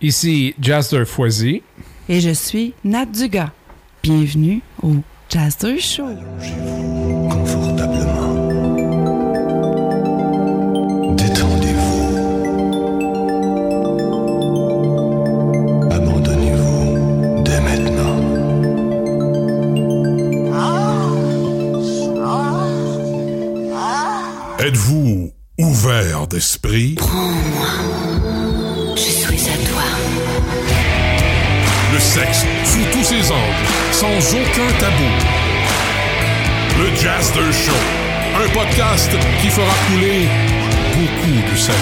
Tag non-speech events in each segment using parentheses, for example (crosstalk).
Ici Jasper Foisy. Et je suis Nat Dugas. Bienvenue au Jasper Show. Allongez-vous confortablement. Détendez-vous. Abandonnez-vous dès maintenant. Êtes-vous ouvert d'esprit? Je suis à toi. Le sexe sous tous ses angles, sans aucun tabou. Le Jazzer Show, un podcast qui fera couler beaucoup de sel.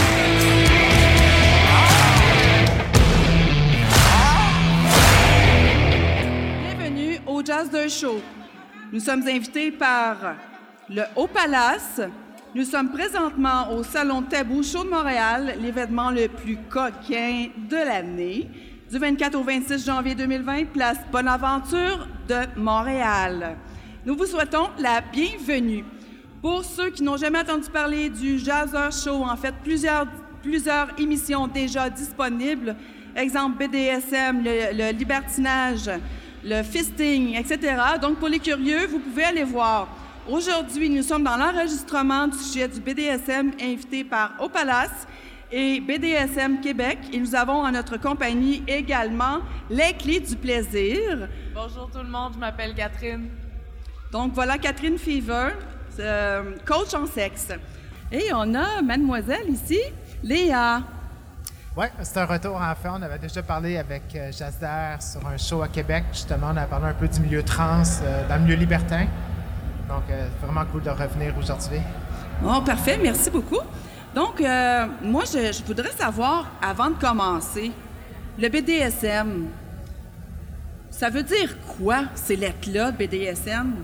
Bienvenue au Jazz de Show. Nous sommes invités par le Haut Palace. Nous sommes présentement au Salon Tabou Show de Montréal, l'événement le plus coquin de l'année, du 24 au 26 janvier 2020, place Bonaventure de Montréal. Nous vous souhaitons la bienvenue. Pour ceux qui n'ont jamais entendu parler du Jazzer Show, en fait, plusieurs, plusieurs émissions déjà disponibles, exemple BDSM, le, le libertinage, le fisting, etc. Donc, pour les curieux, vous pouvez aller voir. Aujourd'hui, nous sommes dans l'enregistrement du sujet du BDSM invité par Au Palace et BDSM Québec. Et nous avons en notre compagnie également les clés du plaisir. Bonjour tout le monde, je m'appelle Catherine. Donc voilà Catherine Fever, euh, coach en sexe. Et on a mademoiselle ici, Léa. Oui, c'est un retour en fait. On avait déjà parlé avec euh, Jazzer sur un show à Québec. Justement, on a parlé un peu du milieu trans, euh, dans le milieu libertin. Donc, euh, vraiment cool de revenir aujourd'hui. Bon, parfait, merci beaucoup. Donc, euh, moi, je, je voudrais savoir, avant de commencer, le BDSM, ça veut dire quoi, ces lettres-là, BDSM?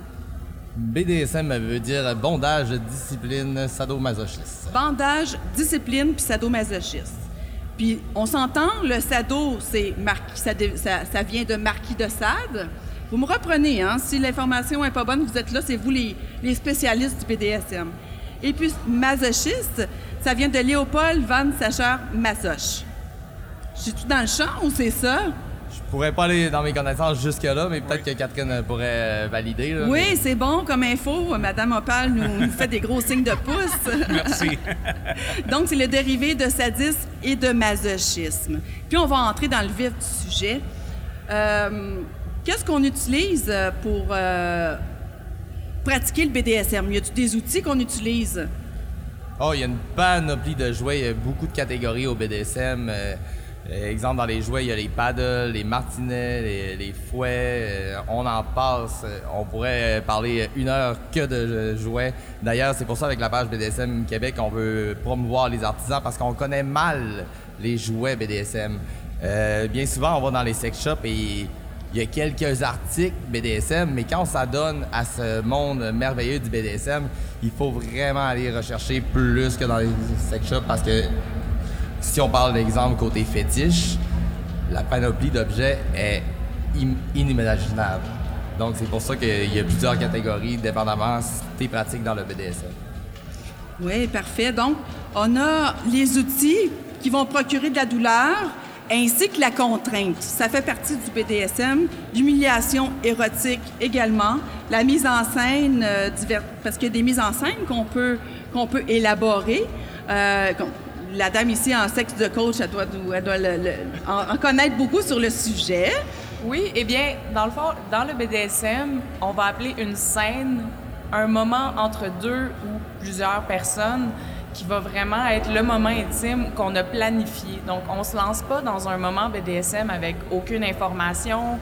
BDSM veut dire bondage, discipline, sadomasochisme. Bandage, discipline puis sadomasochisme. Puis on s'entend, le sado, c'est ça vient de Marquis de Sade. Vous me reprenez, hein? Si l'information est pas bonne, vous êtes là, c'est vous les, les spécialistes du BDSM. Et puis masochiste, ça vient de Léopold van Sacher Masoch. Je suis tout dans le champ ou c'est ça? Je pourrais pas aller dans mes connaissances jusque-là, mais peut-être que Catherine pourrait euh, valider. là, Oui, mais- c'est bon comme info. Madame Opal nous, nous fait des gros signes de pouce. (laughs) Merci. (laughs) Donc, c'est le dérivé de sadisme et de masochisme. Puis, on va entrer dans le vif du sujet. Euh, Qu'est-ce qu'on utilise euh, pour euh, pratiquer le BDSM? Y a des outils qu'on utilise? Oh, il y a une panoplie de jouets, il y a beaucoup de catégories au BDSM. euh, exemple, dans les jouets, il y a les paddles, les martinets, les, fouets, on en passe. On pourrait parler une heure que de jouets. D'ailleurs, c'est pour ça avec la page BDSM Québec, on veut promouvoir les artisans parce qu'on connaît mal les jouets BDSM. Bien souvent, on va dans les sex shops et il y a quelques articles BDSM, mais quand on s'adonne à ce monde merveilleux du BDSM, il faut vraiment aller rechercher plus que dans les sex shops parce que si on parle d'exemple côté fétiche, la panoplie d'objets est im- inimaginable. Donc c'est pour ça qu'il y a plusieurs catégories, dépendamment si tu pratiques dans le BDSM. Oui, parfait. Donc, on a les outils qui vont procurer de la douleur ainsi que la contrainte. Ça fait partie du BDSM. L'humiliation érotique également. La mise en scène, euh, parce qu'il y a des mises en scène qu'on peut, qu'on peut élaborer. Euh, la dame ici en sexe de coach, elle doit, en, en connaître beaucoup sur le sujet. Oui, eh bien, dans le fond, dans le BDSM, on va appeler une scène un moment entre deux ou plusieurs personnes qui va vraiment être le moment intime qu'on a planifié. Donc, on se lance pas dans un moment BDSM avec aucune information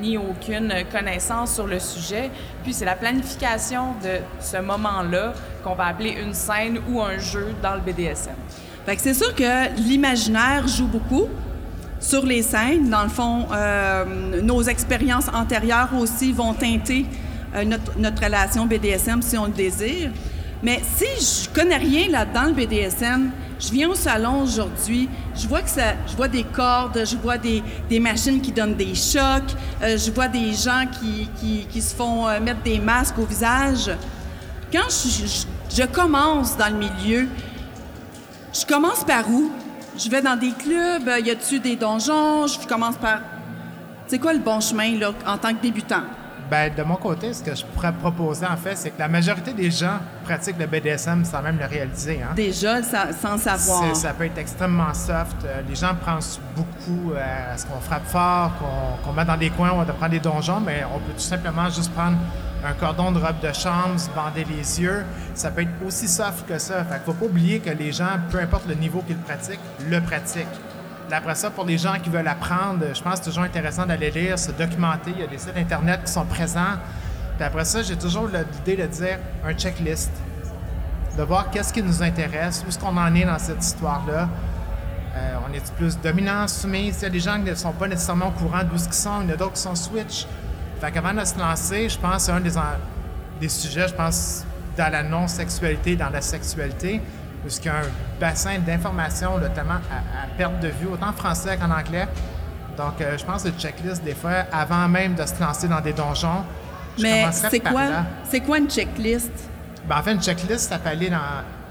ni aucune connaissance sur le sujet. Puis, c'est la planification de ce moment-là qu'on va appeler une scène ou un jeu dans le BDSM. Fait c'est sûr que l'imaginaire joue beaucoup sur les scènes. Dans le fond, euh, nos expériences antérieures aussi vont teinter euh, notre relation BDSM si on le désire. Mais si je connais rien là-dedans, le BDSM, je viens au salon aujourd'hui, je vois que ça, je vois des cordes, je vois des, machines qui donnent des chocs, euh, je vois des gens qui, se font euh, mettre des masques au visage. Quand je, commence dans le milieu, je commence par où? je vais dans des clubs, euh, y a-tu des donjons? Je commence par. C'est quoi le bon chemin, en tant que débutant? Ben, de mon côté, ce que je pourrais proposer, en fait, c'est que la majorité des gens pratiquent le BDSM sans même le réaliser. Hein? Déjà, sa- sans savoir. Ça peut être extrêmement soft. Euh, les gens pensent beaucoup euh, à ce qu'on frappe fort, qu'on qu'on met dans des coins, on doit prendre des donjons, mais on peut tout simplement juste prendre un cordon de robe de chambre, se bander les yeux. Ça peut être aussi soft que ça. Fait qu'il faut pas oublier que les gens, peu importe le niveau qu'ils pratiquent, le pratiquent. Après ça, pour les gens qui veulent apprendre, je pense que c'est toujours intéressant d'aller lire, se documenter. Il y a des sites Internet qui sont présents. Puis après ça, j'ai toujours l'idée de dire un checklist de voir qu'est-ce qui nous intéresse, où est-ce qu'on en est dans cette histoire-là. Euh, on est plus dominant, soumis. Il y a des gens qui ne sont pas nécessairement au courant d'où qu'ils sont, il y en a d'autres qui sont switch. Fait qu'avant de se lancer, je pense que c'est un des, des sujets, je pense, dans la non-sexualité, dans la sexualité, puisqu'il y a un bassin d'informations, notamment à, à perte de vue, autant en français qu'en anglais. Donc, euh, je pense que le checklist, des fois, avant même de se lancer dans des donjons, je Mais c'est quoi, c'est quoi une checklist? Ben, en fait, une checklist, ça peut aller dans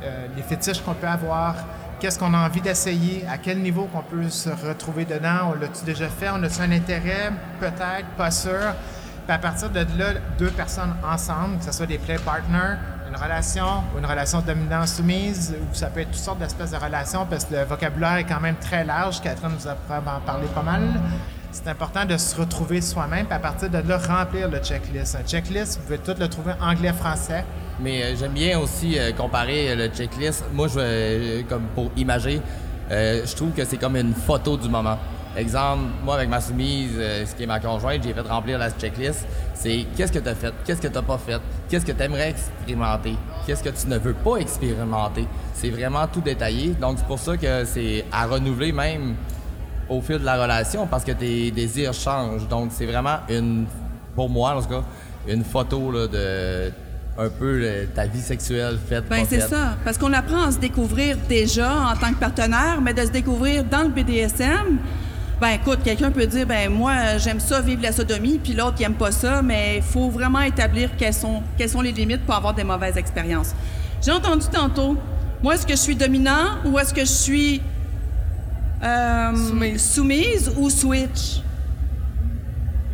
euh, les fétiches qu'on peut avoir, qu'est-ce qu'on a envie d'essayer, à quel niveau qu'on peut se retrouver dedans, on l'a-tu déjà fait, on a-tu un intérêt, peut-être, pas sûr. Puis à partir de là, deux personnes ensemble, que ce soit des play partners, une relation ou une relation dominant-soumise, ou ça peut être toutes sortes d'espèces de relations, parce que le vocabulaire est quand même très large. Catherine nous a probablement parlé pas mal. C'est important de se retrouver soi-même, puis à partir de là, remplir le checklist. Un checklist, vous pouvez tout le trouver anglais-français. Mais euh, j'aime bien aussi euh, comparer euh, le checklist. Moi, je euh, comme pour imager, je trouve que c'est comme une photo du moment. Exemple, moi avec ma soumise, euh, ce qui est ma conjointe, j'ai fait remplir la checklist. C'est qu'est-ce que tu as fait, qu'est-ce que tu pas fait, qu'est-ce que tu aimerais expérimenter, qu'est-ce que tu ne veux pas expérimenter? C'est vraiment tout détaillé. Donc, c'est pour ça que c'est à renouveler même au fil de la relation parce que tes désirs changent. Donc, c'est vraiment une, pour moi en tout cas, une photo là, de un peu le- ta vie sexuelle faite. Ben c'est ça, parce qu'on apprend à se découvrir déjà en tant que partenaire, mais de se découvrir dans le BDSM. Ben écoute, quelqu'un peut dire ben moi j'aime ça vivre la sodomie, puis l'autre il aime pas ça, mais il faut vraiment établir quelles sont quelles sont les limites pour avoir des mauvaises expériences. J'ai entendu tantôt, moi est-ce que je suis dominant ou est-ce que je suis euh, Soumise. soumise ou switch?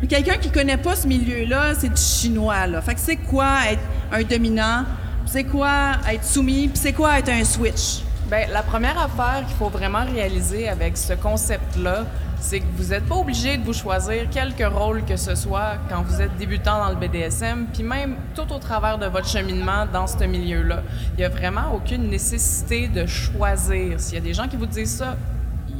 Quelqu'un qui connaît pas ce milieu-là, c'est du chinois. Là. Fait que c'est quoi être un dominant? C'est quoi être soumis? Puis c'est quoi être un switch? Ben, la première affaire qu'il faut vraiment réaliser avec ce concept-là, c'est que vous n'êtes pas obligé de vous choisir quelque rôle que ce soit quand vous êtes débutant dans le BDSM, puis même tout au travers de votre cheminement dans ce milieu-là. Il n'y a vraiment aucune nécessité de choisir. S'il y a des gens qui vous disent ça,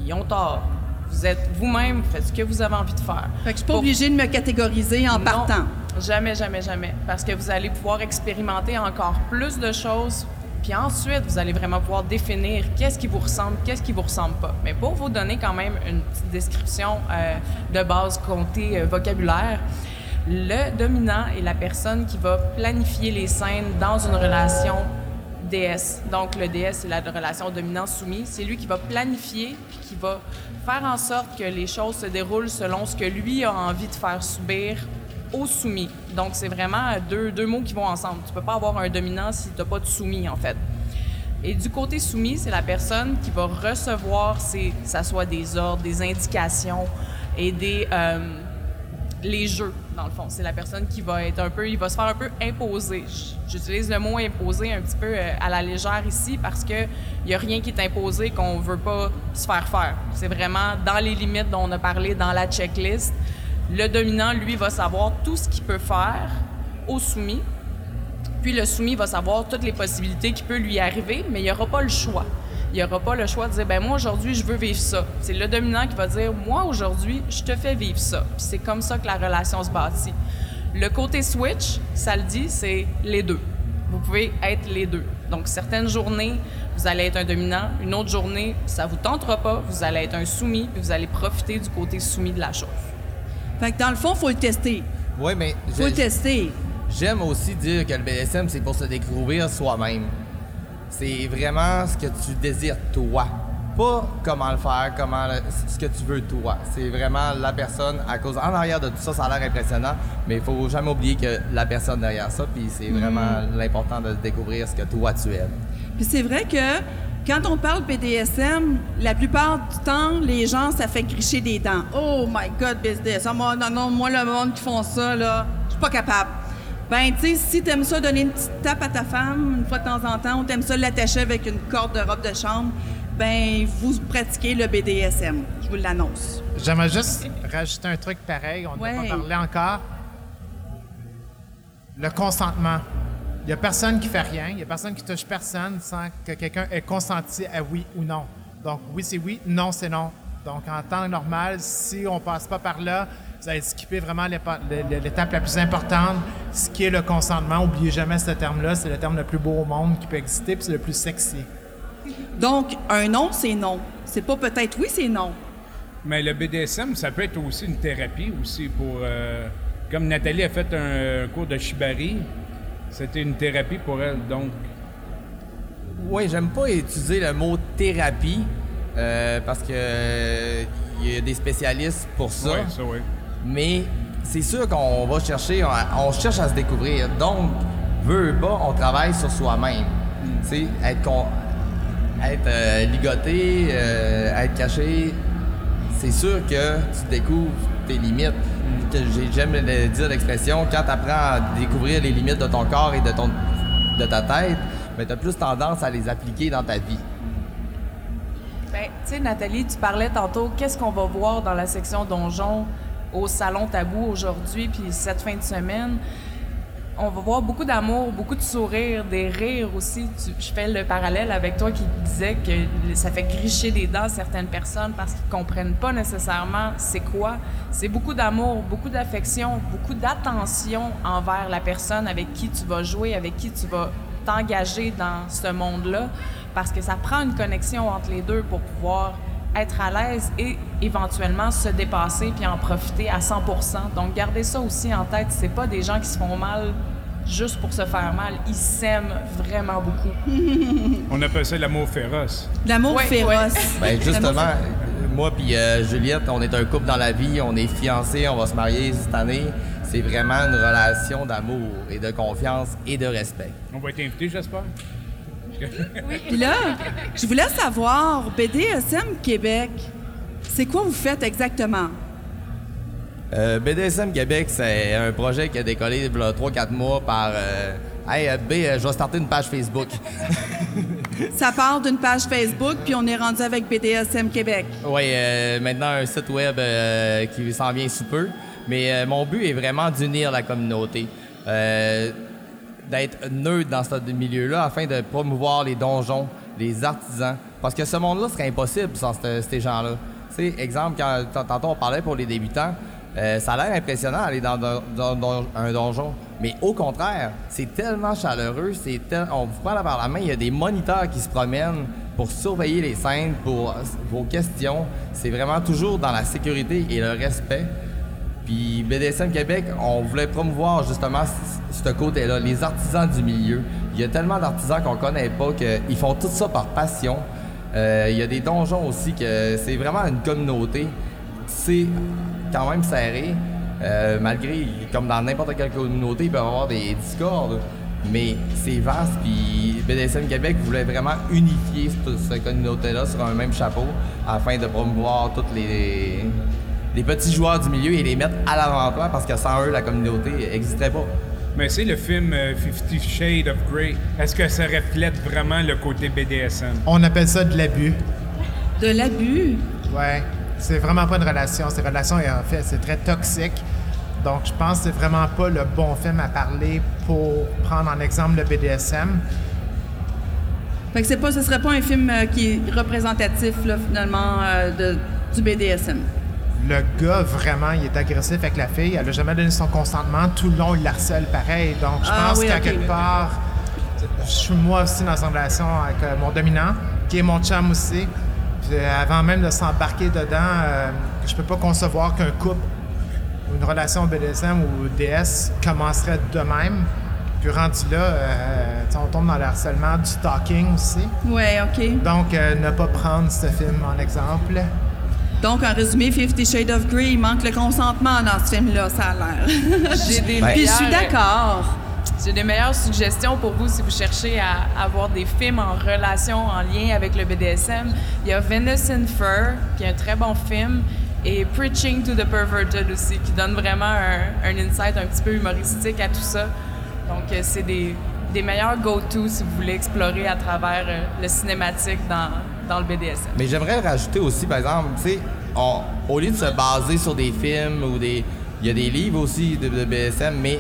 ils ont tort. Vous êtes vous-même, faites ce que vous avez envie de faire. Fait que je suis pas Pour- obligée de me catégoriser en non, partant. Jamais, jamais, jamais. Parce que vous allez pouvoir expérimenter encore plus de choses. Puis ensuite, vous allez vraiment pouvoir définir qu'est-ce qui vous ressemble, qu'est-ce qui vous ressemble pas. Mais pour vous donner quand même une petite description euh, de base comptée euh, vocabulaire, le dominant est la personne qui va planifier les scènes dans une relation DS. Donc, le DS, c'est la relation dominant-soumis. C'est lui qui va planifier puis qui va faire en sorte que les choses se déroulent selon ce que lui a envie de faire subir au soumis. Donc, c'est vraiment deux, deux mots qui vont ensemble. Tu peux pas avoir un dominant si tu n'as pas de soumis, en fait. Et du côté soumis, c'est la personne qui va recevoir, ces, que ça soit des ordres, des indications et des euh, les jeux, dans le fond. C'est la personne qui va être un peu, il va se faire un peu imposer. J'utilise le mot imposer un petit peu euh, à la légère ici parce que il y a rien qui est imposé qu'on veut pas se faire faire. C'est vraiment dans les limites dont on a parlé dans la checklist. Le dominant, lui, va savoir tout ce qu'il peut faire au soumis puis le soumis va savoir toutes les possibilités qui peuvent lui arriver, mais il n'y aura pas le choix. Il n'y aura pas le choix de dire, ben moi aujourd'hui, je veux vivre ça. C'est le dominant qui va dire, moi aujourd'hui, je te fais vivre ça. Puis c'est comme ça que la relation se bâtit. Le côté switch, ça le dit, c'est les deux. Vous pouvez être les deux. Donc certaines journées, vous allez être un dominant. Une autre journée, ça vous tentera pas. Vous allez être un soumis, puis vous allez profiter du côté soumis de la chose. Fait que dans le fond, faut le tester. Oui, mais Faut le tester. j'aime aussi dire que le BDSM, c'est pour se découvrir soi-même. C'est vraiment ce que tu désires toi. Pas comment le faire, comment le- ce que tu veux toi. C'est vraiment la personne à cause. En arrière de tout ça, ça a l'air impressionnant, mais il faut jamais oublier que la personne derrière ça, puis c'est vraiment Mm. l'important de découvrir ce que toi tu aimes. Puis c'est vrai que Quand on parle BDSM, la plupart du temps, les gens, ça fait gricher des dents. Oh my God, BDSM. Moi, non, non, moi, le monde qui font ça, là, je suis pas capable. Ben, tu sais, si t'aimes ça donner une petite tape à ta femme une fois de temps en temps, ou t'aimes ça l'attacher avec une corde de robe de chambre, ben, vous pratiquez le BDSM. Je vous l'annonce. J'aimerais juste rajouter un truc pareil, on n'a Ouais. pas parlé encore. Le consentement. Il n'y a personne qui fait rien, il n'y a personne qui touche personne sans que quelqu'un ait consenti à oui ou non. Donc, oui, c'est oui, non, c'est non. Donc, en temps normal, si on passe pas par là, vous allez skipper vraiment l'étape la plus importante, ce qui est le consentement. Oubliez jamais ce terme-là, c'est le terme le plus beau au monde qui peut exister, puis c'est le plus sexy. Donc, un non, c'est non. C'est pas peut-être oui, c'est non. Mais le BDSM, ça peut être aussi une thérapie aussi pour... euh, comme Nathalie a fait un cours de shibari, c'était une thérapie pour elle, donc... Oui, j'aime pas utiliser le mot thérapie euh, parce que il y a des spécialistes pour ça. Ouais, ça, oui. Mais c'est sûr qu'on va chercher, on, on cherche à se découvrir. Donc, veut pas, on travaille sur soi-même. Tu sais, être, con- être euh, ligoté, euh, être caché, c'est sûr que tu découvres tes limites. J'aime dire l'expression, quand tu apprends à découvrir les limites de ton corps et de, ton, de ta tête, mais tu as plus tendance à les appliquer dans ta vie. Ben, tu sais, Nathalie, tu parlais tantôt, qu'est-ce qu'on va voir dans la section donjon au Salon Tabou aujourd'hui, puis cette fin de semaine? On va voir beaucoup d'amour, beaucoup de sourires, des rires aussi. Je fais le parallèle avec toi qui disais que ça fait gricher des dents certaines personnes parce qu'ils comprennent pas nécessairement c'est quoi. C'est beaucoup d'amour, beaucoup d'affection, beaucoup d'attention envers la personne avec qui tu vas jouer, avec qui tu vas t'engager dans ce monde-là, parce que ça prend une connexion entre les deux pour pouvoir être à l'aise et éventuellement se dépasser puis en profiter à 100% Donc, gardez ça aussi en tête. C'est pas des gens qui se font mal juste pour se faire mal. Ils s'aiment vraiment beaucoup. (laughs) On appelle ça l'amour féroce. L'amour Ouais, féroce. Ben justement, moi puis euh, Juliette, on est un couple dans la vie, on est fiancés, on va se marier cette année. C'est vraiment une relation d'amour et de confiance et de respect. On va être invité, j'espère? Puis là, je voulais savoir, BDSM Québec, c'est quoi vous faites exactement? Euh, BDSM Québec, c'est un projet qui a décollé il y a 3-4 mois par euh, Hey B, euh, je vais starter une page Facebook. (laughs) Ça part d'une page Facebook, puis on est rendu avec BDSM Québec. Oui, euh, maintenant un site web qui s'en vient sous peu. Mais mon but est vraiment d'unir la communauté. D'être neutre dans ce milieu-là afin de promouvoir les donjons, les artisans. Parce que ce monde-là serait impossible sans ce- ces gens-là. Tu exemple, quand tantôt on parlait pour les débutants, euh, ça a l'air impressionnant d'aller dans, un donjon. Mais au contraire, c'est tellement chaleureux, c'est on vous prend la main, il y a des moniteurs qui se promènent pour surveiller les scènes, pour vos questions. C'est vraiment toujours dans la sécurité et le respect. Puis BDSM Québec, on voulait promouvoir justement ce côté-là, les artisans du milieu. Il y a tellement d'artisans qu'on connaît pas qu'ils font tout ça par passion. Euh, il y a des donjons aussi que c'est vraiment une communauté. C'est quand même serré, euh, malgré, comme dans n'importe quelle communauté, il peut y avoir des discordes. Mais c'est vaste, puis BDSM Québec voulait vraiment unifier cette communauté-là sur un même chapeau afin de promouvoir toutes les, les petits joueurs du milieu et les mettre à l'avant-plan parce que sans eux, la communauté n'existerait pas. Mais c'est le film euh, Fifty Shades of Grey. Est-ce que ça reflète vraiment le côté BDSM? On appelle ça de l'abus. De l'abus? Ouais, c'est vraiment pas une relation. Cette relation est en fait, c'est très toxique. Donc, je pense que c'est vraiment pas le bon film à parler pour prendre en exemple le BDSM. Fait que c'est pas, ce serait pas un film euh, qui est représentatif, là, finalement, euh, de, du BDSM. Le gars, vraiment, il est agressif avec la fille. Elle a jamais donné son consentement. Tout le long, il harcèle pareil. Donc, je Ah pense oui, qu'à quelque part, je suis moi aussi dans une relation avec euh, mon dominant, qui est mon chum aussi. Puis, euh, avant même de s'embarquer dedans, euh, je peux pas concevoir qu'un couple ou une relation BDSM ou DS commencerait de même. Puis rendu là, euh, on tombe dans le harcèlement, du stalking aussi. Ouais, OK. Donc, euh, ne pas prendre ce film en exemple. Donc, en résumé, Fifty Shades of Grey, il manque le consentement dans ce film-là, ça a l'air. (laughs) J'ai des Puis je suis d'accord. J'ai des meilleures suggestions pour vous si vous cherchez à avoir des films en relation, en lien avec le BDSM. Il y a Venison Fur, qui est un très bon film, et Preaching to the Perverted aussi, qui donne vraiment un, un insight un petit peu humoristique à tout ça. Donc, euh, c'est des, des meilleurs go-to si vous voulez explorer à travers euh, le cinématique dans, dans le BDSM. Mais j'aimerais rajouter aussi, par exemple, tu sais, au lieu de se baser sur des films ou des. Il y a des livres aussi de, BDSM, mais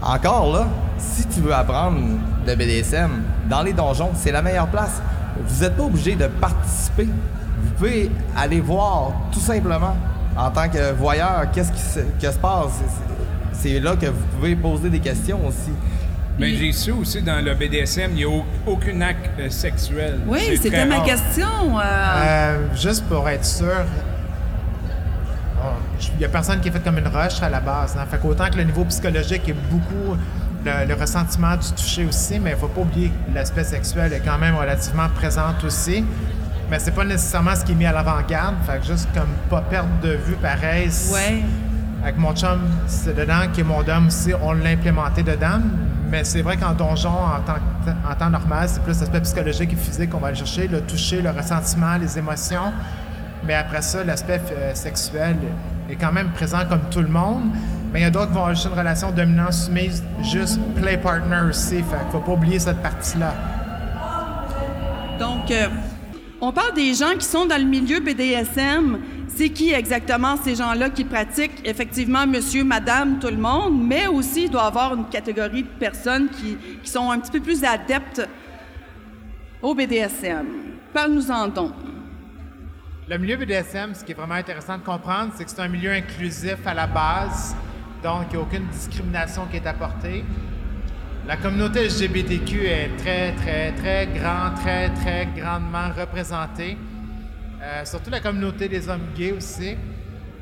encore là, si tu veux apprendre de BDSM, dans les donjons, c'est la meilleure place. Vous n'êtes pas obligé de participer. Vous pouvez aller voir tout simplement en tant que voyeur qu'est-ce qui se, se passe. C'est là que vous pouvez poser des questions aussi. Mais j'ai su aussi dans le BDSM, il n'y a au- aucun acte euh, sexuel. Oui, C'est c'était ma rare. question. euh, Euh, juste pour être sûr, bon, il n'y a personne qui est fait comme une roche à la base. Hein. Fait qu'autant que le niveau psychologique est beaucoup le, le ressentiment du toucher aussi, mais il ne faut pas oublier que l'aspect sexuel est quand même relativement présent aussi. Mais c'est pas nécessairement ce qui est mis à l'avant-garde. Fait que juste comme pas perdre de vue pareil. Ouais. Avec mon chum, c'est dedans, qui est mon dame aussi, on l'a implémenté dedans. Mais c'est vrai qu'en donjon, en temps, en temps normal, c'est plus l'aspect psychologique et physique qu'on va aller chercher, le toucher, le ressentiment, les émotions. Mais après ça, l'aspect euh, sexuel est quand même présent comme tout le monde. Mais il y a d'autres qui vont ajouter une relation dominant-soumise, juste play partner aussi. Fait qu'il faut pas oublier cette partie-là. Donc, euh, on parle des gens qui sont dans le milieu BDSM. C'est qui exactement ces gens-là qui pratiquent? Effectivement monsieur, madame, tout le monde, mais aussi il doit y avoir une catégorie de personnes qui, sont un petit peu plus adeptes au BDSM. Parle-nous-en donc. Le milieu BDSM, ce qui est vraiment intéressant de comprendre, c'est que c'est un milieu inclusif à la base, donc il n'y a aucune discrimination qui est apportée. La communauté LGBTQ est très, très, très grande, très, très grandement représentée. Euh, surtout la communauté des hommes gays aussi.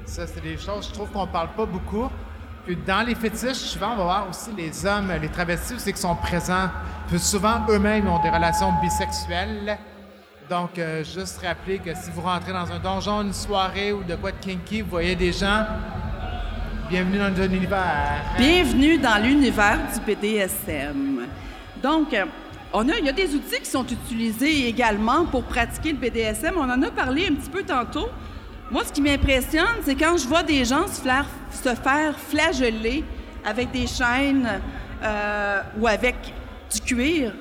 Ça, c'est des choses, je trouve qu'on parle pas beaucoup. Puis dans les fétiches, souvent, on va voir aussi les hommes, les travestis aussi qui sont présents. Puis souvent, eux-mêmes ont des relations bisexuelles. Donc, euh, juste rappeler que si vous rentrez dans un donjon, une soirée ou de quoi de kinky, vous voyez des gens, bienvenue dans un univers. Bienvenue dans l'univers du BDSM. Donc, euh, on a, il y a des outils qui sont utilisés également pour pratiquer le BDSM. On en a parlé un petit peu tantôt. Moi, ce qui m'impressionne, c'est quand je vois des gens se faire, se faire flageller avec des chaînes euh, ou avec du cuir.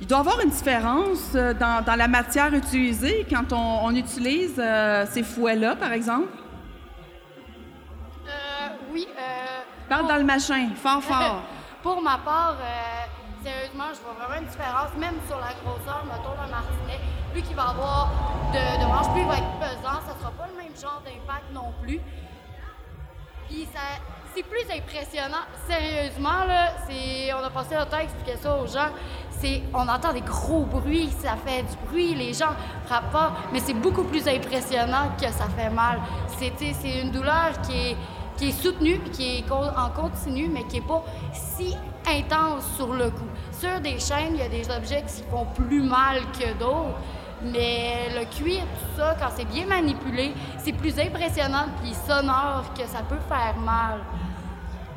Il doit y avoir une différence euh, dans, dans la matière utilisée quand on, on utilise euh, ces fouets-là, par exemple? Euh, oui. Parle dans le machin, fort, (laughs) fort. pour ma part, sérieusement, je vois vraiment une différence, même sur la grosseur, mettons, d'un martinet. Plus qu'il va avoir de, manches, plus il va être pesant, ça sera pas le même genre d'impact non plus. Puis ça, c'est plus impressionnant. Sérieusement, là, c'est, on a passé notre temps à expliquer ça aux gens. C'est, on entend des gros bruits, ça fait du bruit, les gens frappent pas, mais c'est beaucoup plus impressionnant que ça fait mal. C'est, c'est une douleur qui est, qui est soutenue puis qui est en continu, mais qui est pas si intense sur le coup. Sur des chaînes, il y a des objets qui font plus mal que d'autres. Mais le cuir, tout ça, quand c'est bien manipulé, c'est plus impressionnant puis sonore que ça peut faire mal.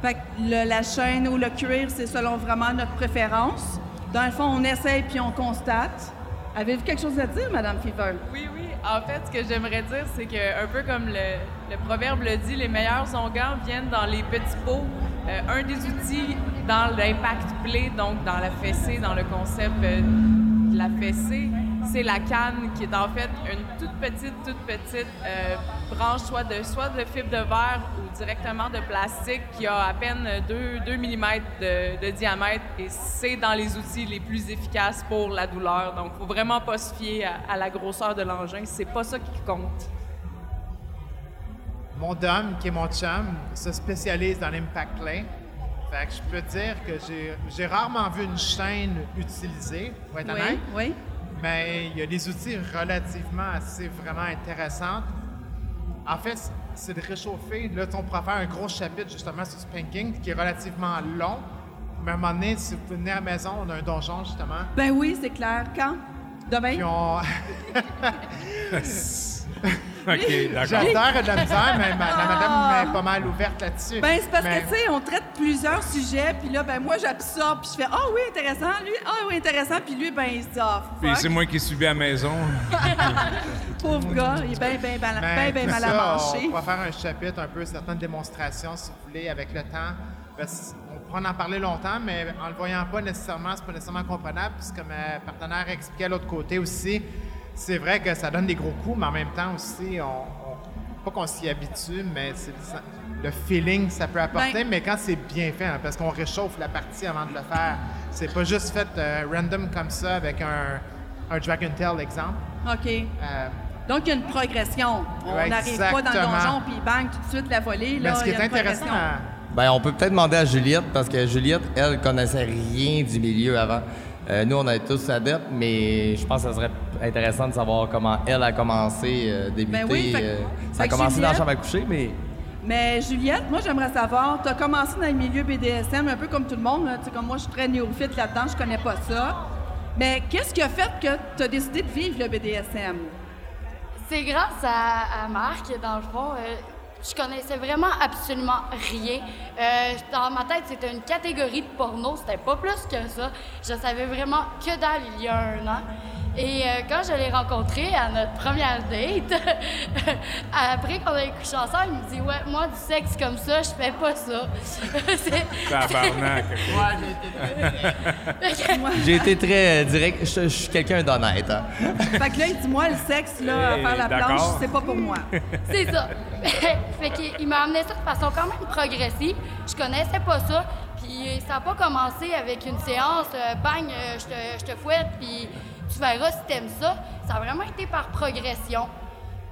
Fait que le- la chaîne ou le cuir, c'est selon vraiment notre préférence. Dans le fond, on essaye puis on constate. Avez-vous quelque chose à dire, Madame Fever? Oui, oui. En fait, ce que j'aimerais dire, c'est que, un peu comme le, proverbe le dit, les meilleurs onguents viennent dans les petits pots. Euh, un des outils dans l'impact play, donc dans la fessée, dans le concept euh, de la fessée, c'est la canne qui est en fait une toute petite, toute petite euh, branche, soit de, soit de fibre de verre ou directement de plastique qui a à peine 2, 2 mm de, de diamètre et c'est dans les outils les plus efficaces pour la douleur. Donc, faut vraiment pas se fier à, à la grosseur de l'engin. C'est pas ça qui compte. Mon dom, qui est mon chum, se spécialise dans l'impact play. Fait que je peux dire que j'ai, j'ai rarement vu une chaîne utilisée, pour être Oui, honnête. oui. Mais il y a des outils relativement assez vraiment intéressants. En fait, c'est de réchauffer. Là, on pourra faire un gros chapitre justement sur spanking qui est relativement long. Mais à un moment donné, si vous venez à la maison, on a un donjon justement. Ben oui, c'est clair. Quand? Demain? Puis on. (laughs) (laughs) (laughs) OK, d'accord. J'adore de la misère, mais ma- la Ah. madame est pas mal ouverte là-dessus. Ben, c'est parce Mais- que, tu sais, on traite plusieurs sujets, puis là, ben, moi, j'absorbe, puis je fais, ah oui, intéressant, lui, ah oui, intéressant, puis lui, ben, il se dit, ah, Puis c'est moi qui subis à la maison. (laughs) pauvre gars, il est bien, bien, bien, Ben, bien, tout mal à manger. On va faire un chapitre, un peu certaines démonstrations, si vous voulez, avec le temps. Parce on en parler longtemps, mais en le voyant pas nécessairement, c'est pas nécessairement comprenable. Puis comme euh, partenaire expliquait à l'autre côté aussi, c'est vrai que ça donne des gros coups, mais en même temps aussi, on, on- pas qu'on s'y habitue, mais c'est le feeling que ça peut apporter, Ben- mais quand c'est bien fait, hein, parce qu'on réchauffe la partie avant de le faire. C'est pas juste fait euh, random comme ça avec un, un Dragon Tail, exemple. OK. Euh, Donc, il y a une progression. On Ouais, n'arrive pas dans le donjon, puis bang, tout de suite, la volée. mais Là, ce qui est intéressant à, Ben, on peut peut-être demander à Juliette, parce que Juliette, elle, connaissait rien du milieu avant. Euh, nous, on est tous adeptes, mais je pense que ça serait intéressant de savoir comment elle a commencé, euh, débuté. Ben oui, fait que- euh, fait ça a commencé dans la chambre à coucher, mais Mais Juliette, moi, j'aimerais savoir, tu as commencé dans le milieu BDSM, un peu comme tout le monde. là. Tu sais, comme moi, je suis très néophyte là-dedans, je connais pas ça. Mais qu'est-ce qui a fait que tu as décidé de vivre le BDSM? C'est grâce à, à Marc, dans le fond. euh, je connaissais vraiment absolument rien. Euh, dans ma tête, c'était une catégorie de porno, c'était pas plus que ça. Je savais vraiment que dalle il y a un an. Et euh, quand je l'ai rencontré à notre première date, (laughs) après qu'on ait couché ensemble, il me dit Ouais, moi, du sexe comme ça, je fais pas ça. (laughs) C'est- Tabarnak. (laughs) j'ai été très euh, direct. Je, je suis quelqu'un d'honnête. hein. Fait que là, il dit, moi, le sexe, là, à faire la planche, c'est pas pour moi. C'est ça. fait qu'il il m'a amené ça de façon quand même progressive. Je connaissais pas ça. Puis ça n'a pas commencé avec une séance, euh, bang, euh, je te, je te fouette, puis tu verras si t'aimes ça. Ça a vraiment été par progression.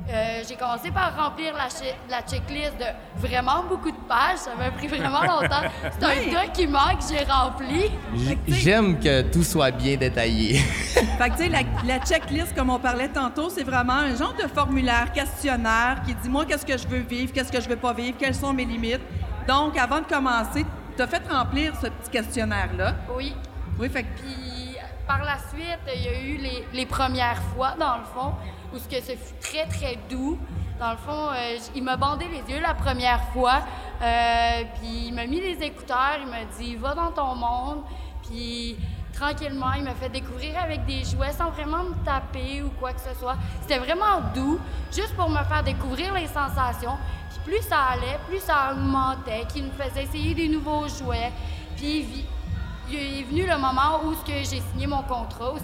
Euh, j'ai commencé par remplir la, che- la checklist de vraiment beaucoup de pages. Ça m'a pris vraiment longtemps. (laughs) C'est Oui. un document que j'ai rempli. J- J'aime que tout soit bien détaillé. (laughs) Fait que, tu sais, la, la checklist, comme on parlait tantôt, c'est vraiment un genre de formulaire, questionnaire qui dit, moi, qu'est-ce que je veux vivre, qu'est-ce que je veux pas vivre, quelles sont mes limites. Donc, avant de commencer, tu as fait remplir ce petit questionnaire-là. Oui. Oui, fait que Puis par la suite, il y a eu les, premières fois, dans le fond, où ce fut très, très doux. Dans le fond, euh, il m'a bandé les yeux la première fois, euh, puis il m'a mis les écouteurs, il m'a dit « Va dans ton monde », puis tranquillement, il m'a fait découvrir avec des jouets sans vraiment me taper ou quoi que ce soit. C'était vraiment doux, juste pour me faire découvrir les sensations. Puis plus ça allait, plus ça augmentait, qu'il me faisait essayer des nouveaux jouets. Puis est venu le moment où j'ai signé mon contrat, où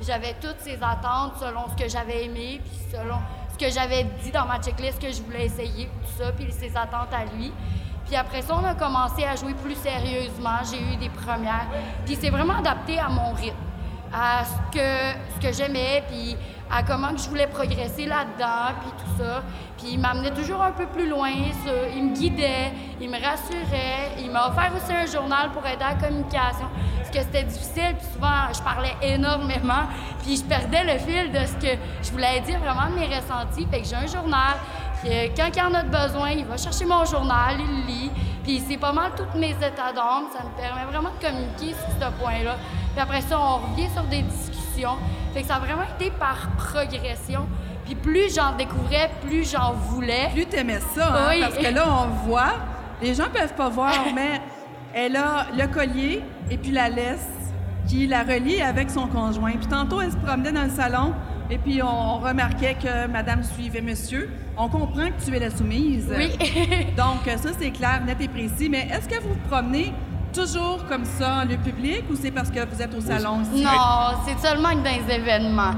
j'avais toutes ces attentes selon ce que j'avais aimé, puis selon ce que j'avais dit dans ma checklist que je voulais essayer, tout ça, puis ses attentes à lui. Puis après ça, on a commencé à jouer plus sérieusement. J'ai eu des premières. Puis c'est vraiment adapté à mon rythme, à ce que, ce que j'aimais, puis à comment je voulais progresser là-dedans, puis tout ça. Puis il m'amenait toujours un peu plus loin, il me guidait, il me rassurait, il m'a offert aussi un journal pour aider à la communication. Parce que c'était difficile, puis souvent je parlais énormément, puis je perdais le fil de ce que je voulais dire, vraiment de mes ressentis. Fait que j'ai un journal, puis euh, quand il en a besoin, il va chercher mon journal, il le lit, puis c'est pas mal tous mes états d'âme, ça me permet vraiment de communiquer sur ce point-là. Puis après ça, on revient sur des discussions. Fait que ça a vraiment été par progression. Puis plus j'en découvrais, plus j'en voulais. plus t'aimais ça, hein, Oui. parce que là, on voit, les gens peuvent pas voir, (laughs) mais elle a le collier et puis la laisse qui la relie avec son conjoint. Puis tantôt, elle se promenait dans le salon et puis on, on remarquait que madame suivait monsieur. On comprend que tu es la soumise. Oui. (laughs) Donc, ça, c'est clair, net et précis. Mais est-ce que vous vous promenez toujours comme ça en lieu public ou c'est parce que vous êtes au salon aussi? Non, c'est seulement que dans les événements.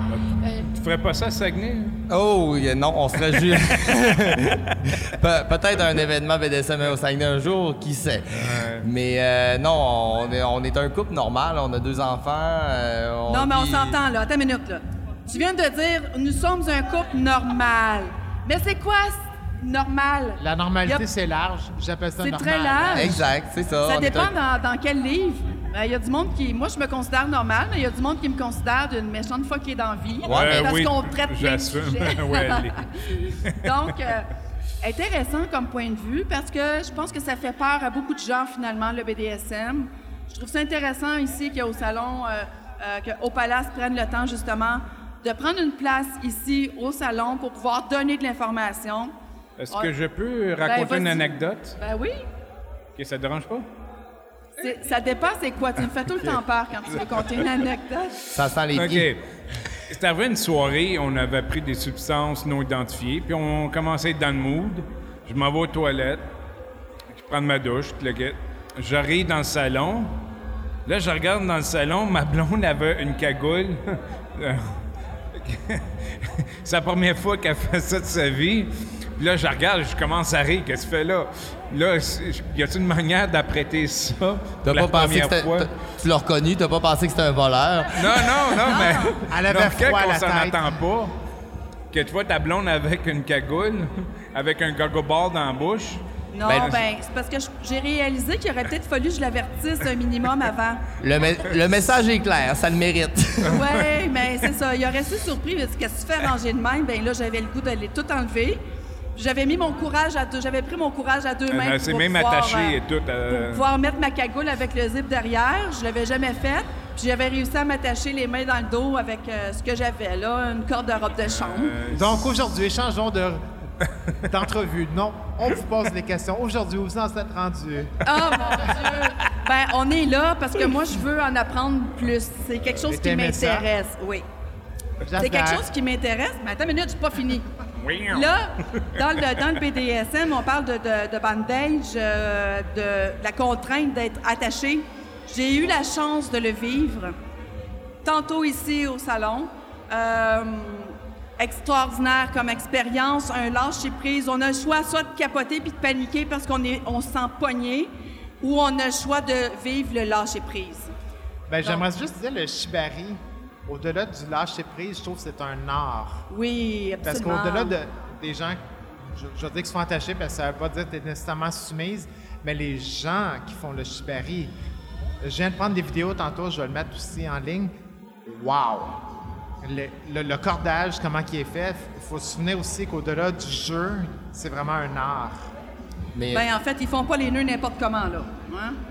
Euh, Tu ferais pas ça à Saguenay? Oh, y- non, on serait juste. (laughs) Pe- Peut-être un événement BDSM au Saguenay un jour, qui sait? Mais euh, non, on est, on est un couple normal, on a deux enfants. euh, on Non, mais on vit- s'entend, là. Attends une minute, là. Tu viens de dire, nous sommes un couple normal. Mais c'est quoi, normal? La normalité, a- c'est large. J'appelle ça C'est normal. très large. Exact, c'est ça. Ça dépend un- dans, dans quel livre. Il y a du monde qui. Moi, je me considère normal, mais il y a du monde qui me considère d'une méchante fuckée dans la vie. Ouais, mais parce oui, qu'on traite plein de j'assume. sujets. (laughs) Ouais, (laughs) Donc, euh, intéressant comme point de vue parce que je pense que ça fait peur à beaucoup de gens, finalement, le BDSM. Je trouve ça intéressant ici qu'au salon, euh, euh, qu'au Palace prenne le temps, justement, de prendre une place ici au salon pour pouvoir donner de l'information. Est-ce que je peux raconter une anecdote? Ben oui. Ok, ça te dérange pas? C'est- Ça dépend, c'est quoi? Tu me fais tout le temps peur quand tu veux compter une anecdote. Ça sent les OK. pieds. C'était arrivé une soirée, on avait pris des substances non identifiées, puis on commençait à être dans le mood. Je m'en vais aux toilettes, je prends ma douche, tout le. J'arrive dans le salon. Là, je regarde dans le salon, ma blonde avait une cagoule. (laughs) (laughs) C'est la première fois qu'elle fait ça de sa vie. Puis là, je regarde, je commence à rire. Qu'est-ce que tu fais là? Là, y a-t-il une manière d'apprêter ça? T'as pas pensé que fois? Tu l'as reconnu, t'as pas pensé que c'était un voleur? Non, non, non, mais. Elle avait non, froid quand à la s'en tête. attend pas, que tu vois ta blonde avec une cagoule, (laughs) avec un gogo ball dans la bouche. Non, Ben, ben, c'est parce que j'ai réalisé qu'il aurait peut-être fallu que je l'avertisse un minimum avant. Le, me- le message est clair, ça le mérite. Oui, (laughs) mais c'est ça. Il aurait été surpris. Qu'est-ce que tu fais ranger de même? Ben là, j'avais le goût de les tout enlever. J'avais mis mon courage à deux. J'avais pris mon courage à deux mains. Elle s'est pour même pouvoir, euh, et tout. euh, Pour pouvoir mettre ma cagoule avec le zip derrière. Je l'avais jamais fait. Puis j'avais réussi à m'attacher les mains dans le dos avec euh, ce que j'avais là, une corde de robe de chambre. euh, Donc aujourd'hui, changeons de (laughs) d'entrevue. Non, on vous pose les questions. Aujourd'hui, où vous en êtes rendu? Oh mon Dieu! Ben, on est là parce que moi, je veux en apprendre plus. C'est quelque chose qui m'intéresse. Oui. C'est quelque chose qui m'intéresse. Mais attends une minute, je suis pas fini. Là, (laughs) dans le, dans le BDSM, on parle de, de, de bandage, euh, de la contrainte d'être attaché. J'ai eu la chance de le vivre tantôt ici au salon. Euh, extraordinaire comme expérience, un lâcher prise. On a le choix soit de capoter puis de paniquer parce qu'on est, on se sent pogné, ou on a le choix de vivre le lâcher prise. Ben, j'aimerais juste dire le shibari. Au-delà du lâcher prise, je trouve que c'est un art. Oui, Parce absolument. qu'au-delà de, des gens, je, je veux dire qu'ils sont attachés, parce que ça ne veut pas dire que tu es nécessairement soumise, mais les gens qui font le shibari, je viens de prendre des vidéos tantôt, je vais le mettre aussi en ligne. Wow! Le, le- le cordage, comment il est fait, il faut se souvenir aussi qu'au-delà du jeu, c'est vraiment un art. Mais, Ben, en fait, ils font pas les nœuds n'importe comment, là.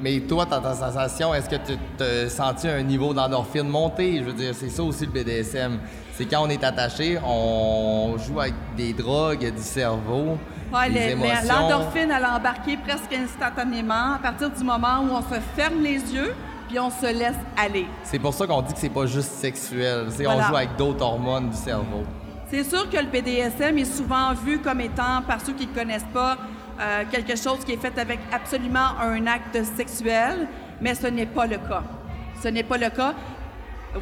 Mais toi, dans ta sensation, est-ce que tu te senti un niveau d'endorphine monter? Je veux dire, c'est ça aussi le BDSM. C'est quand on est attaché, on joue avec des drogues du cerveau, Ouais, des émotions. l'endorphine, elle a embarqué presque instantanément à partir du moment où on se ferme les yeux puis on se laisse aller. C'est pour ça qu'on dit que c'est pas juste sexuel. C'est Voilà. On joue avec d'autres hormones du cerveau. C'est sûr que le BDSM est souvent vu comme étant, par ceux qui ne connaissent pas, euh, quelque chose qui est fait avec absolument un acte sexuel, mais ce n'est pas le cas. Ce n'est pas le cas.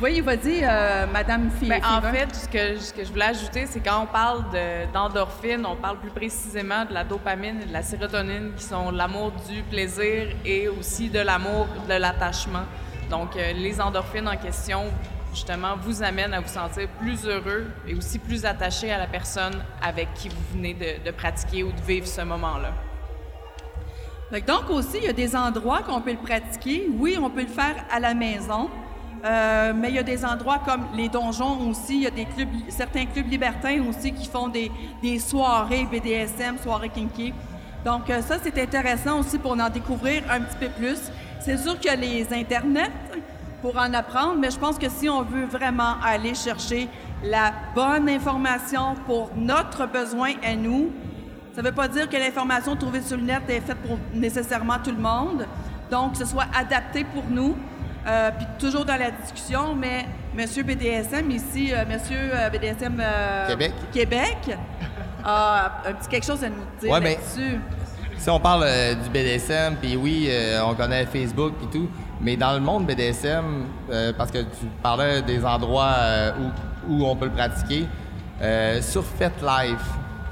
Oui, vas-y, euh, Madame Fi- Ben, en fait, ce que, ce que je voulais ajouter, c'est quand on parle de- d'endorphine, on parle plus précisément de la dopamine et de la sérotonine qui sont l'amour du plaisir et aussi de l'amour de l'attachement. Donc, euh, les endorphines en question, justement, vous amènent à vous sentir plus heureux et aussi plus attaché à la personne avec qui vous venez de, pratiquer ou de vivre ce moment-là. Donc aussi, il y a des endroits qu'on peut le pratiquer. Oui, on peut le faire à la maison, euh, mais il y a des endroits comme les donjons aussi. Il y a des clubs, certains clubs libertins aussi qui font des, des soirées BDSM, soirées kinky. Donc euh, ça, c'est intéressant aussi pour en découvrir un petit peu plus. C'est sûr qu'il y a les internets pour en apprendre, mais je pense que si on veut vraiment aller chercher la bonne information pour notre besoin à nous, ça ne veut pas dire que l'information trouvée sur le net est faite pour nécessairement tout le monde. Donc, que ce soit adapté pour nous, euh, puis toujours dans la discussion, mais Monsieur BDSM ici, euh, Monsieur euh, BDSM euh, Québec. Québec a un petit quelque chose à nous dire Ouais, là-dessus. Si on parle du BDSM, puis oui, on connaît Facebook et tout, mais dans le monde BDSM, euh, parce que tu parlais des endroits euh, où, où on peut le pratiquer, euh, sur FetLife.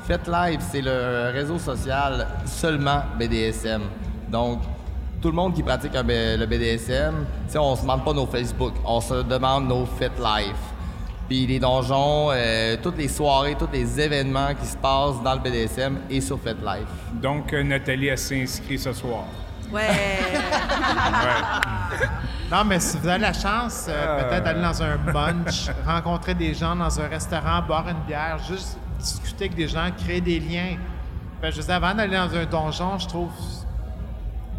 FetLife, c'est le réseau social seulement BDSM. Donc, tout le monde qui pratique le BDSM, on se demande pas nos Facebook, on se demande nos FetLife. Puis les donjons, euh, toutes les soirées, tous les événements qui se passent dans le BDSM et sur FetLife. Donc, Nathalie, elle s'est inscrite ce soir. Ouais. Non, mais si vous avez la chance, euh, peut-être d'aller dans un bunch, (laughs) rencontrer des gens dans un restaurant, boire une bière, juste discuter avec des gens, créer des liens. Ben, je veux dire, avant d'aller dans un donjon, je trouve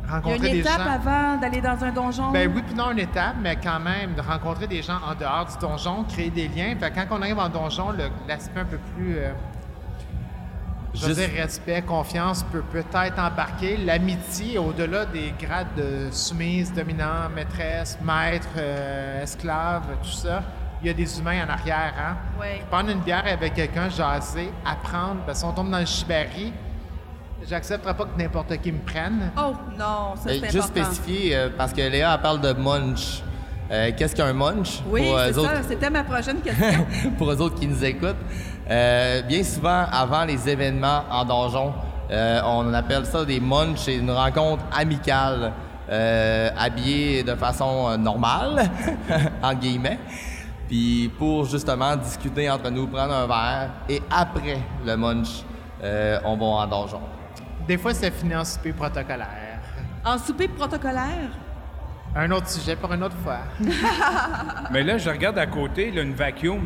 Il y a rencontrer une des étape gens. avant d'aller dans un donjon? Ben oui, puis non une étape, mais quand même, de rencontrer des gens en dehors du donjon, créer des liens. Fait quand on arrive en donjon, le- l'aspect un peu plus. euh, je veux Juste- dire, respect, confiance peut peut-être embarquer. L'amitié, au-delà des grades de soumise, dominant, maîtresse, maître, euh, esclave, tout ça, il y a des humains en arrière. Hein? Oui. Prendre une bière avec quelqu'un, jaser, apprendre, parce qu'on tombe dans le shibari, j'accepterai pas que n'importe qui me prenne. Oh non, ça c'est juste important. spécifier, euh, parce que Léa elle parle de munch. Euh, Qu'est-ce qu'un munch? Oui, c'est autres, ça. C'était ma prochaine question. (laughs) pour eux autres qui nous écoutent. Euh, bien souvent, avant les événements en donjon, euh, on appelle ça des munchs. C'est une rencontre amicale, euh, habillée de façon normale, (laughs) entre guillemets. Puis pour justement discuter entre nous, prendre un verre. Et après le munch, euh, on va en donjon. Des fois, c'est fini en souper protocolaire. en souper protocolaire? Un autre sujet pour une autre fois. (laughs) Mais là, je regarde à côté, là, une vacuum.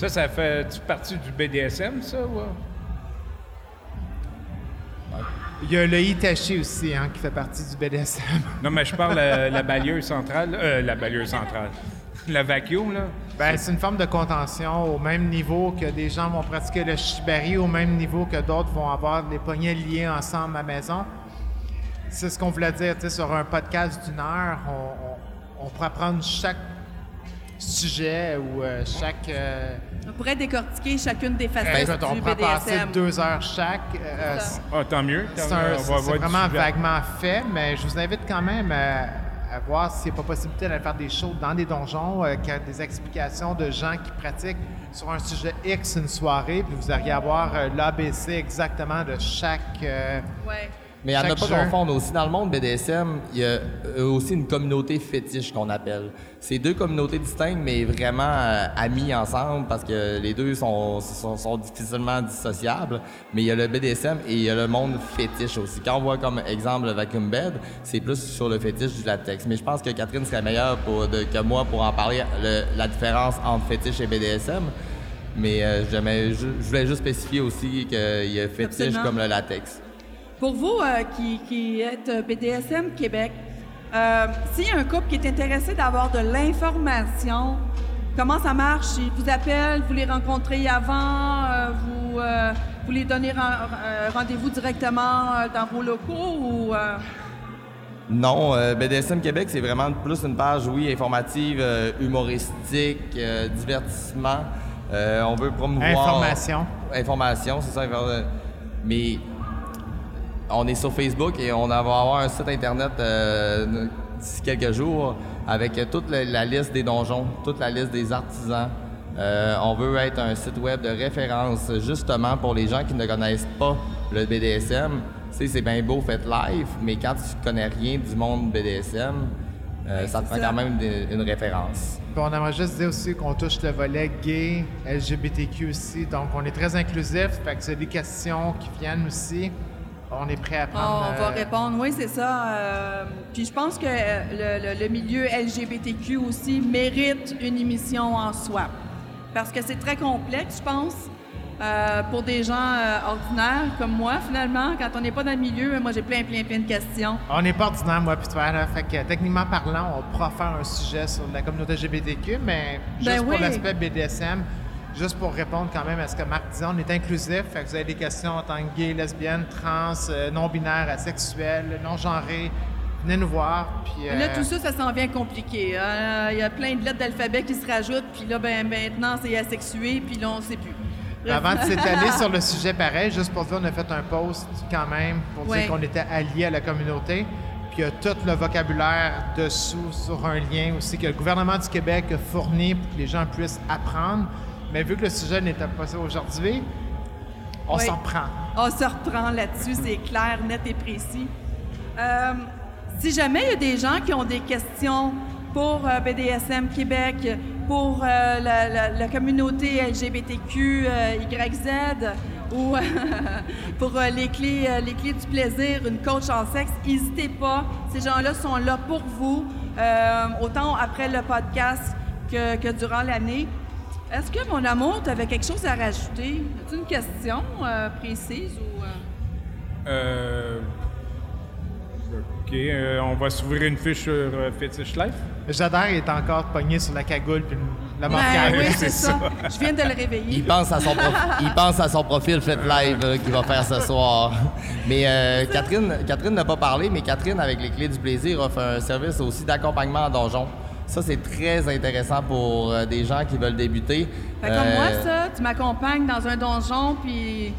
Ça, ça fait partie du BDSM, ça? ou? Il y a le Itachi aussi, hein, qui fait partie du BDSM. Non, mais je parle la, la balieuse centrale. Euh, la balieuse centrale. La vacuum, là. Ben, c'est une forme de contention au même niveau que des gens vont pratiquer le shibari, au même niveau que d'autres vont avoir les poignets liés ensemble à la maison. C'est ce qu'on voulait dire, tu sais, sur un podcast d'une heure, on, on, on pourra prendre chaque sujet ou euh, chaque... euh, On pourrait décortiquer chacune des facettes écoute, on du pourra passer BDSM. deux heures chaque. euh. Ah, tant mieux. C'est vraiment vaguement fait, mais je vous invite quand même à, à voir s'il n'y a pas possibilité d'aller faire des shows dans des donjons, euh, a des explications de gens qui pratiquent sur un sujet X une soirée, puis vous allez avoir euh, l'ABC exactement de chaque. euh, Ouais. Mais à ne pas confondre aussi, dans le monde BDSM, il y a euh, aussi une communauté fétiche qu'on appelle. C'est deux communautés distinctes, mais vraiment euh, amies ensemble parce que les deux sont, sont, sont difficilement dissociables. Mais il y a le BDSM et il y a le monde fétiche aussi. Quand on voit comme exemple le vacuum bed, c'est plus sur le fétiche du latex. Mais je pense que Catherine serait meilleure pour, de- que moi pour en parler, le- la différence entre fétiche et BDSM. Mais euh, je voulais juste spécifier aussi qu'il y a fétiche Absolument. comme le latex. Pour vous euh, qui, qui êtes euh, BDSM Québec, euh, s'il y a un couple qui est intéressé d'avoir de l'information, comment ça marche? Ils vous appellent, vous les rencontrez avant, euh, vous, euh, vous les donnez ren- rendez-vous directement dans vos locaux ou... euh, Non, euh, BDSM Québec, c'est vraiment plus une page, oui, informative, euh, humoristique, euh, divertissement. Euh, on veut promouvoir... Information. Information, c'est ça. Mais on est sur Facebook et on va avoir un site Internet euh, d'ici quelques jours avec toute la, la liste des donjons, toute la liste des artisans. Euh, on veut être un site web de référence justement pour les gens qui ne connaissent pas le BDSM. Tu sais, c'est bien beau fait live, mais quand tu connais rien du monde BDSM, euh, ça te prend ça. quand même une référence. Puis on aimerait juste dire aussi qu'on touche le volet gay, LGBTQ aussi, donc on est très inclusif, fait que c'est des questions qui viennent aussi. On est prêt à prendre. On va euh, répondre, oui, c'est ça. Euh, puis je pense que euh, le, le- le milieu LGBTQ aussi mérite une émission en soi. Parce que c'est très complexe, je pense, euh, pour des gens euh, ordinaires comme moi, finalement. Quand on n'est pas dans le milieu, moi, j'ai plein, plein, plein de questions. On n'est pas ordinaire, moi, puis toi, là. Fait que techniquement parlant, on pourra faire un sujet sur la communauté LGBTQ, mais juste Ben pour oui. l'aspect BDSM, juste pour répondre quand même à ce que Marc disait, on est inclusif. Fait que vous avez des questions en tant que gay, lesbienne, trans, euh, non-binaire, asexuel, non-genré. Venez nous voir. Puis, Là, euh, tout ça, ça s'en vient compliqué. hein. Il y a plein de lettres d'alphabet qui se rajoutent, puis là, ben, maintenant, c'est asexué, puis là, on ne sait plus. Bref. Avant de s'étaler sur le sujet pareil, juste pour dire, on a fait un post quand même pour Ouais. dire qu'on était alliés à la communauté. Puis il y a tout le vocabulaire dessous sur un lien aussi que le gouvernement du Québec a fourni pour que les gens puissent apprendre. Mais vu que le sujet n'était pas ça aujourd'hui, on Oui. s'en prend. On se reprend là-dessus, c'est clair, net et précis. Euh, si jamais il y a des gens qui ont des questions pour euh, BDSM Québec, pour euh, la, la- la communauté LGBTQ YZ ou (laughs) pour les, clés, les clés du plaisir, une coach en sexe, n'hésitez pas. Ces gens-là sont là pour vous, autant après le podcast que, que durant l'année. Est-ce que, mon amour, tu avais quelque chose à rajouter? As-tu une question euh, précise ou... euh? Euh, OK, euh, on va s'ouvrir une fiche sur euh, Fetish Life. Jader est encore pogné sur la cagoule puis la marquage. oui, (laughs) c'est ça. Je viens de le réveiller. Il pense à son, prof- il pense à son profil fait live euh, qu'il va faire ce soir. Mais euh, Catherine, Catherine n'a pas parlé, mais Catherine, avec les clés du plaisir, offre un service aussi d'accompagnement en donjon. Ça, c'est très intéressant pour euh, des gens qui veulent débuter. Fait comme Euh, moi, ça, tu m'accompagnes dans un donjon, puis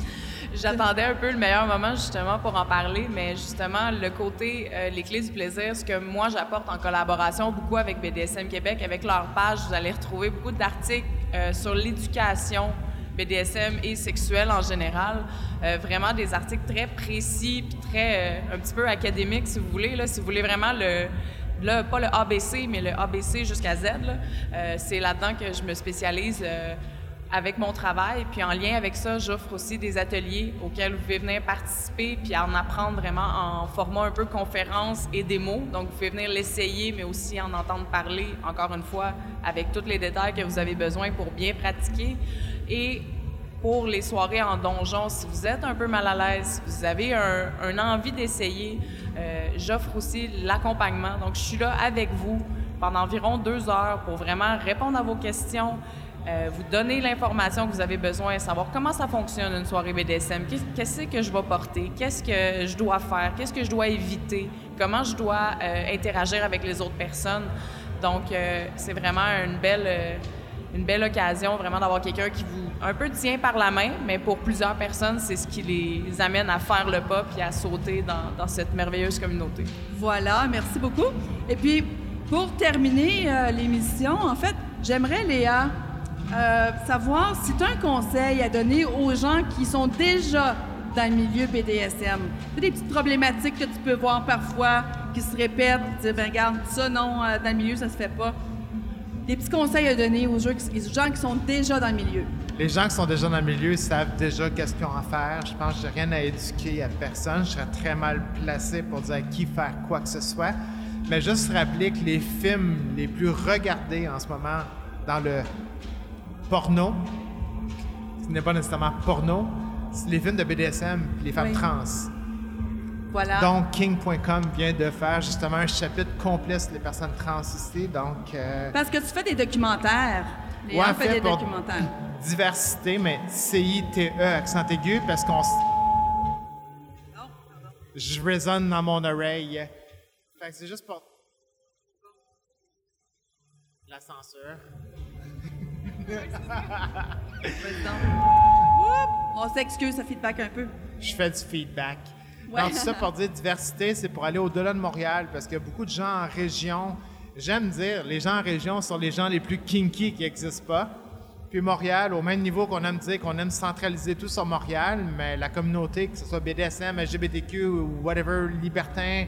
J'attendais un peu le meilleur moment justement pour en parler, mais justement le côté euh, les clés du plaisir, ce que moi j'apporte en collaboration beaucoup avec BDSM Québec, avec leur page, vous allez retrouver beaucoup d'articles euh, sur l'éducation BDSM et sexuelle en général, Euh, vraiment des articles très précis, puis très euh, un petit peu académiques si vous voulez là, si vous voulez vraiment le Là, pas le ABC, mais le ABC jusqu'à Z. Euh, c'est là-dedans que je me spécialise euh, avec mon travail. Puis en lien avec ça, j'offre aussi des ateliers auxquels vous pouvez venir participer puis en apprendre vraiment en format un peu conférence et démo. Donc, vous pouvez venir l'essayer, mais aussi en entendre parler, encore une fois, avec tous les détails que vous avez besoin pour bien pratiquer. Et pour les soirées en donjon, si vous êtes un peu mal à l'aise, si vous avez un, envie d'essayer, euh, j'offre aussi l'accompagnement. Donc, je suis là avec vous pendant environ deux heures pour vraiment répondre à vos questions, euh, vous donner l'information que vous avez besoin, savoir comment ça fonctionne une soirée BDSM, qu'est- qu'est-ce que je vais porter, qu'est-ce que je dois faire, qu'est-ce que je dois éviter, comment je dois euh, interagir avec les autres personnes. Donc, c'est vraiment une belle, une belle occasion vraiment d'avoir quelqu'un qui vous un peu tient par la main, mais pour plusieurs personnes, c'est ce qui les amène à faire le pas puis à sauter dans, cette merveilleuse communauté. Voilà, merci beaucoup. Et puis, pour terminer euh, l'émission, en fait, j'aimerais, Léa, euh, savoir si tu as un conseil à donner aux gens qui sont déjà dans le milieu BDSM. Tu des petites problématiques que tu peux voir parfois qui se répètent, dire, ben regarde, ça, non, euh, dans le milieu, ça se fait pas. Des petits conseils à donner aux gens qui, sont déjà dans le milieu. Les gens qui sont déjà dans le milieu savent déjà qu'est-ce qu'ils ont à faire. Je pense que j'ai rien à éduquer à personne. Je serais très mal placé pour dire à qui faire quoi que ce soit. Mais juste rappeler que les films les plus regardés en ce moment dans le porno, ce n'est pas nécessairement porno, c'est les films de BDSM, les femmes Oui. trans. Voilà. Donc, King.com vient de faire justement un chapitre complet sur les personnes trans ici. Donc, euh, Parce que tu fais des documentaires. Léa Ouais, en fait, fait, des pour- documentaires. diversité, mais C-I-T-E, accent aigu, parce qu'on. s- Je résonne dans mon oreille. Fait que c'est juste pour. La censure. (laughs) On s'excuse, ça feedback un peu. Je fais du feedback. Ouais. Tout ça pour dire diversité, c'est pour aller au-delà de Montréal, parce qu'il y a beaucoup de gens en région. J'aime dire, les gens en région sont les gens les plus kinky qui n'existent pas. Puis Montréal, au même niveau qu'on aime dire qu'on aime centraliser tout sur Montréal, mais la communauté, que ce soit BDSM, LGBTQ ou whatever, libertin,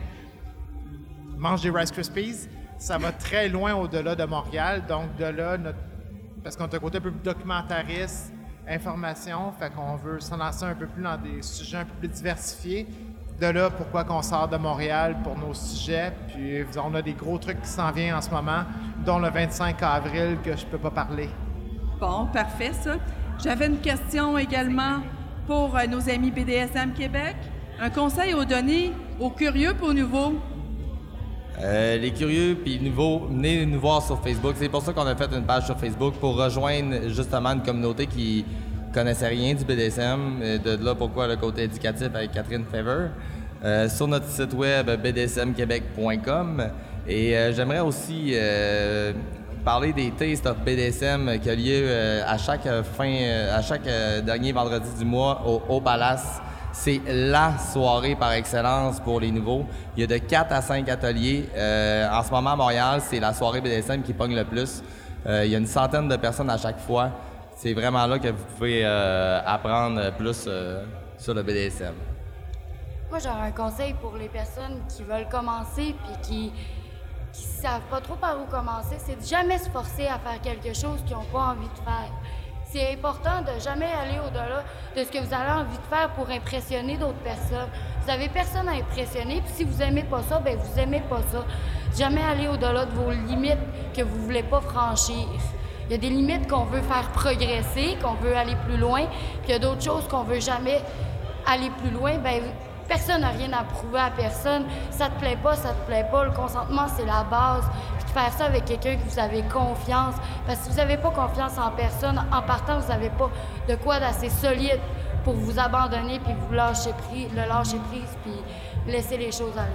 mange des Rice Krispies, ça va très loin au-delà de Montréal. Donc, de là, parce qu'on a un côté un peu plus documentariste, information, fait qu'on veut s'en lancer un peu plus dans des sujets un peu plus diversifiés. De là, pourquoi qu'on sort de Montréal pour nos sujets. Puis, on a des gros trucs qui s'en viennent en ce moment, dont le 25 avril que je peux pas parler. Bon, parfait, ça. J'avais une question également pour euh, nos amis BDSM Québec. Un conseil aux donner aux curieux pour nouveau. Euh, les curieux puis nouveaux, venez nous voir sur Facebook. C'est pour ça qu'on a fait une page sur Facebook pour rejoindre justement une communauté qui connaissait rien du BDSM. De là pourquoi le côté éducatif avec Catherine Fever. Euh, sur notre site web bdsmquebec.com. Et euh, j'aimerais aussi euh, parler des Taste of BDSM qui a lieu à chaque fin, à chaque dernier vendredi du mois au Haut Palace. C'est la soirée par excellence pour les nouveaux. Il y a de 4 à 5 ateliers. En ce moment, à Montréal, c'est la soirée BDSM qui pogne le plus. Il y a une centaine de personnes à chaque fois. C'est vraiment là que vous pouvez euh, apprendre plus euh, sur le BDSM. Moi, j'aurais un conseil pour les personnes qui veulent commencer puis qui qui savent pas trop par où commencer, c'est de jamais se forcer à faire quelque chose qu'ils n'ont pas envie de faire. C'est important de jamais aller au-delà de ce que vous avez envie de faire pour impressionner d'autres personnes. Vous avez personne à impressionner, puis si vous aimez pas ça, ben vous aimez pas ça. Jamais aller au-delà de vos limites que vous voulez pas franchir. Il y a des limites qu'on veut faire progresser, qu'on veut aller plus loin, puis il y a d'autres choses qu'on veut jamais aller plus loin. Ben personne n'a rien à prouver à personne. Ça te plaît pas, ça te plaît pas. Le consentement, c'est la base. Puis de faire ça avec quelqu'un que vous avez confiance. Parce que si vous n'avez pas confiance en personne, en partant, vous n'avez pas de quoi d'assez solide pour vous abandonner puis vous lâcher prise, le lâcher prise puis laisser les choses aller.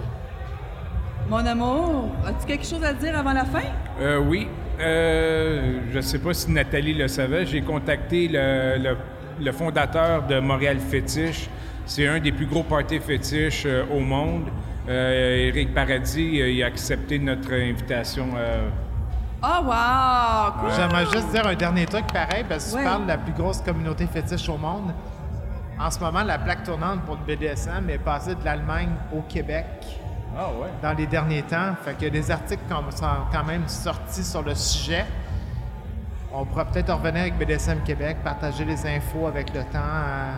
Mon amour, as-tu quelque chose à dire avant la fin? Euh, oui. Euh, je ne sais pas si Nathalie le savait. J'ai contacté le, le- le fondateur de Montréal Fétiche. C'est un des plus gros parties fétiches euh, au monde. Euh, Éric Paradis, euh, il a accepté notre invitation. euh, Oh, wow! Cool. J'aimerais juste dire un dernier truc pareil, parce que Ouais. tu parles de la plus grosse communauté fétiche au monde. En ce moment, la plaque tournante pour le BDSM est passée de l'Allemagne au Québec Ah ouais. dans les derniers temps. Fait que des articles qui sont quand même sortis sur le sujet. On pourra peut-être revenir avec BDSM Québec, partager les infos avec le temps. euh,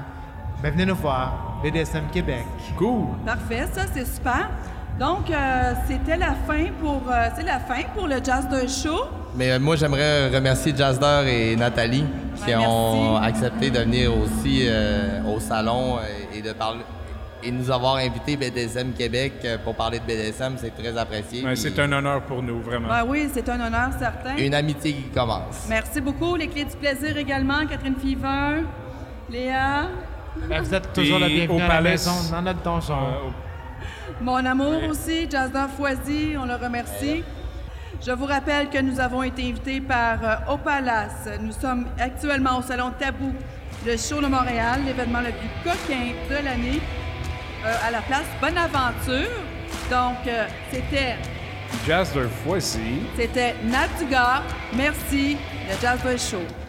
ben, venez nous voir, BDSM Québec. Cool. Parfait, ça c'est super. Donc euh, c'était la fin pour euh, c'est la fin pour le Jazz de Show. Mais euh, moi, j'aimerais remercier Jazzer et Nathalie qui Ouais, ont accepté de venir aussi euh, au salon et de parler et nous avoir invités BDSM Québec euh, pour parler de BDSM. C'est très apprécié. Ouais, c'est un honneur pour nous, vraiment. Ben oui, c'est un honneur certain. Une amitié qui commence. Merci beaucoup. Les clés du plaisir également, Catherine Fever, Léa, Ben, vous êtes toujours Et la bienvenue au à la maison, dans notre donjon. Euh, mon amour aussi, Jazzer Foisy, on le remercie. Je vous rappelle que nous avons été invités par euh, Au Palace. Nous sommes actuellement au Salon Tabou, le show de Montréal, l'événement le plus coquin de l'année, euh, à la place Bonaventure. Donc, euh, c'était Jazz de fois-ci. C'était Nat Dugas. Merci, le Jazz Show.